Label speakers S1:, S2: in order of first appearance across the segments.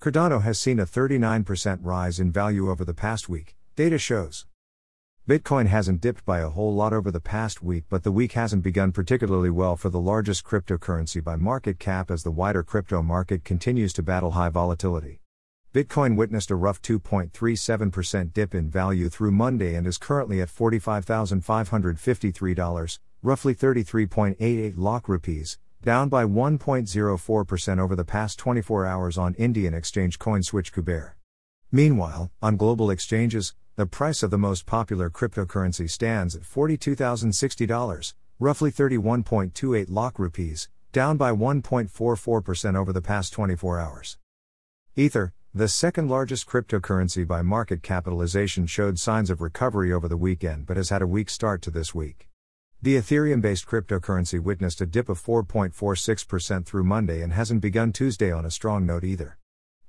S1: Cardano has seen a 39% rise in value over the past week, data shows. Bitcoin hasn't dipped by a whole lot over the past week, but the week hasn't begun particularly well for the largest cryptocurrency by market cap as the wider crypto market continues to battle high volatility. Bitcoin witnessed a rough 2.37% dip in value through Monday and is currently at $45,553, roughly 33.88 lakh rupees, down by 1.04% over the past 24 hours on Indian exchange CoinSwitch Kuber. Meanwhile, on global exchanges, the price of the most popular cryptocurrency stands at $42,060, roughly 31.28 lakh rupees, down by 1.44% over the past 24 hours. Ether, the second largest cryptocurrency by market capitalization, showed signs of recovery over the weekend but has had a weak start to this week. The Ethereum based cryptocurrency witnessed a dip of 4.46% through Monday and hasn't begun Tuesday on a strong note either.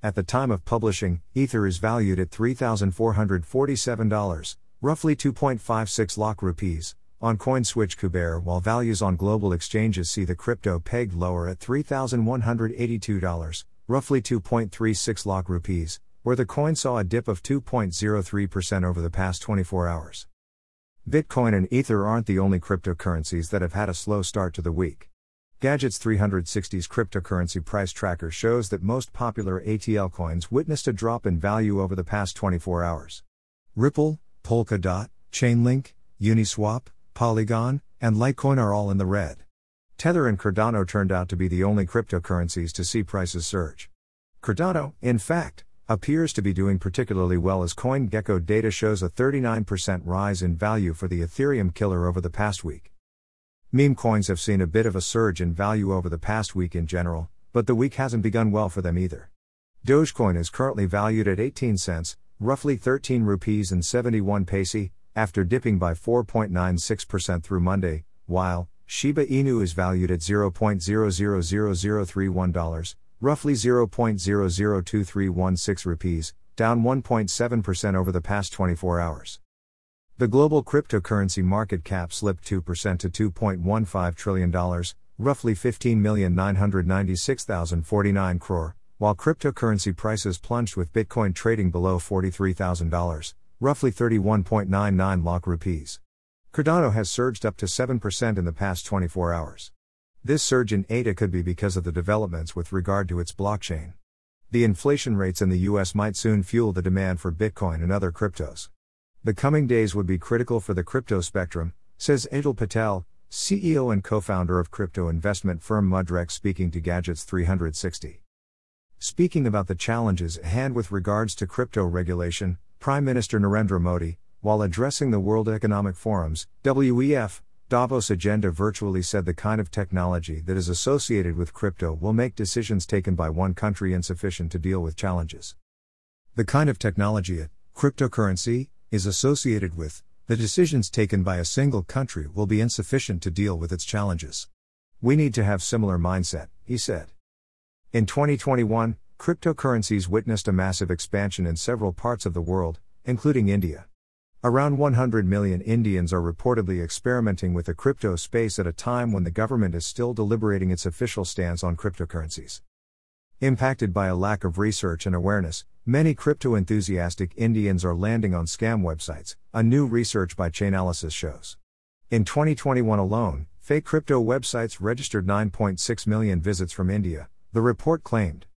S1: At the time of publishing, Ether is valued at $3,447, roughly 2.56 lakh rupees, on CoinSwitch Kuber, while values on global exchanges see the crypto pegged lower at $3,182, roughly 2.36 lakh rupees, where the coin saw a dip of 2.03% over the past 24 hours. Bitcoin and Ether aren't the only cryptocurrencies that have had a slow start to the week. Gadgets 360's cryptocurrency price tracker shows that most popular ATL coins witnessed a drop in value over the past 24 hours. Ripple, Polkadot, Chainlink, Uniswap, Polygon, and Litecoin are all in the red. Tether and Cardano turned out to be the only cryptocurrencies to see prices surge. Cardano, in fact, appears to be doing particularly well as CoinGecko data shows a 39% rise in value for the Ethereum killer over the past week. Meme coins have seen a bit of a surge in value over the past week in general, but the week hasn't begun well for them either. Dogecoin is currently valued at 18 cents, roughly 13 rupees and 71 paise, after dipping by 4.96% through Monday, while Shiba Inu is valued at $0.000031, roughly 0.002316 rupees, down 1.7% over the past 24 hours. The global cryptocurrency market cap slipped 2% to $2.15 trillion, roughly 15,996,049 crore, while cryptocurrency prices plunged with Bitcoin trading below $43,000, roughly 31.99 lakh rupees. Cardano has surged up to 7% in the past 24 hours. This surge in ADA could be because of the developments with regard to its blockchain. The inflation rates in the US might soon fuel the demand for Bitcoin and other cryptos. The coming days would be critical for the crypto spectrum, says Edul Patel, CEO and co founder of crypto investment firm Mudrex, speaking to Gadgets 360. Speaking about the challenges at hand with regards to crypto regulation, Prime Minister Narendra Modi, while addressing the World Economic Forum's WEF Davos agenda virtually said the kind of technology that is associated with crypto will make decisions taken by one country insufficient to deal with challenges. The kind of technology a cryptocurrency is associated with, the decisions taken by a single country will be insufficient to deal with its challenges. We need to have similar mindset, he said. In 2021, cryptocurrencies witnessed a massive expansion in several parts of the world, including India. Around 100 million Indians are reportedly experimenting with the crypto space at a time when the government is still deliberating its official stance on cryptocurrencies. Impacted by a lack of research and awareness, many crypto enthusiastic Indians are landing on scam websites, a new research by Chainalysis shows. In 2021 alone, fake crypto websites registered 9.6 million visits from India, the report claimed.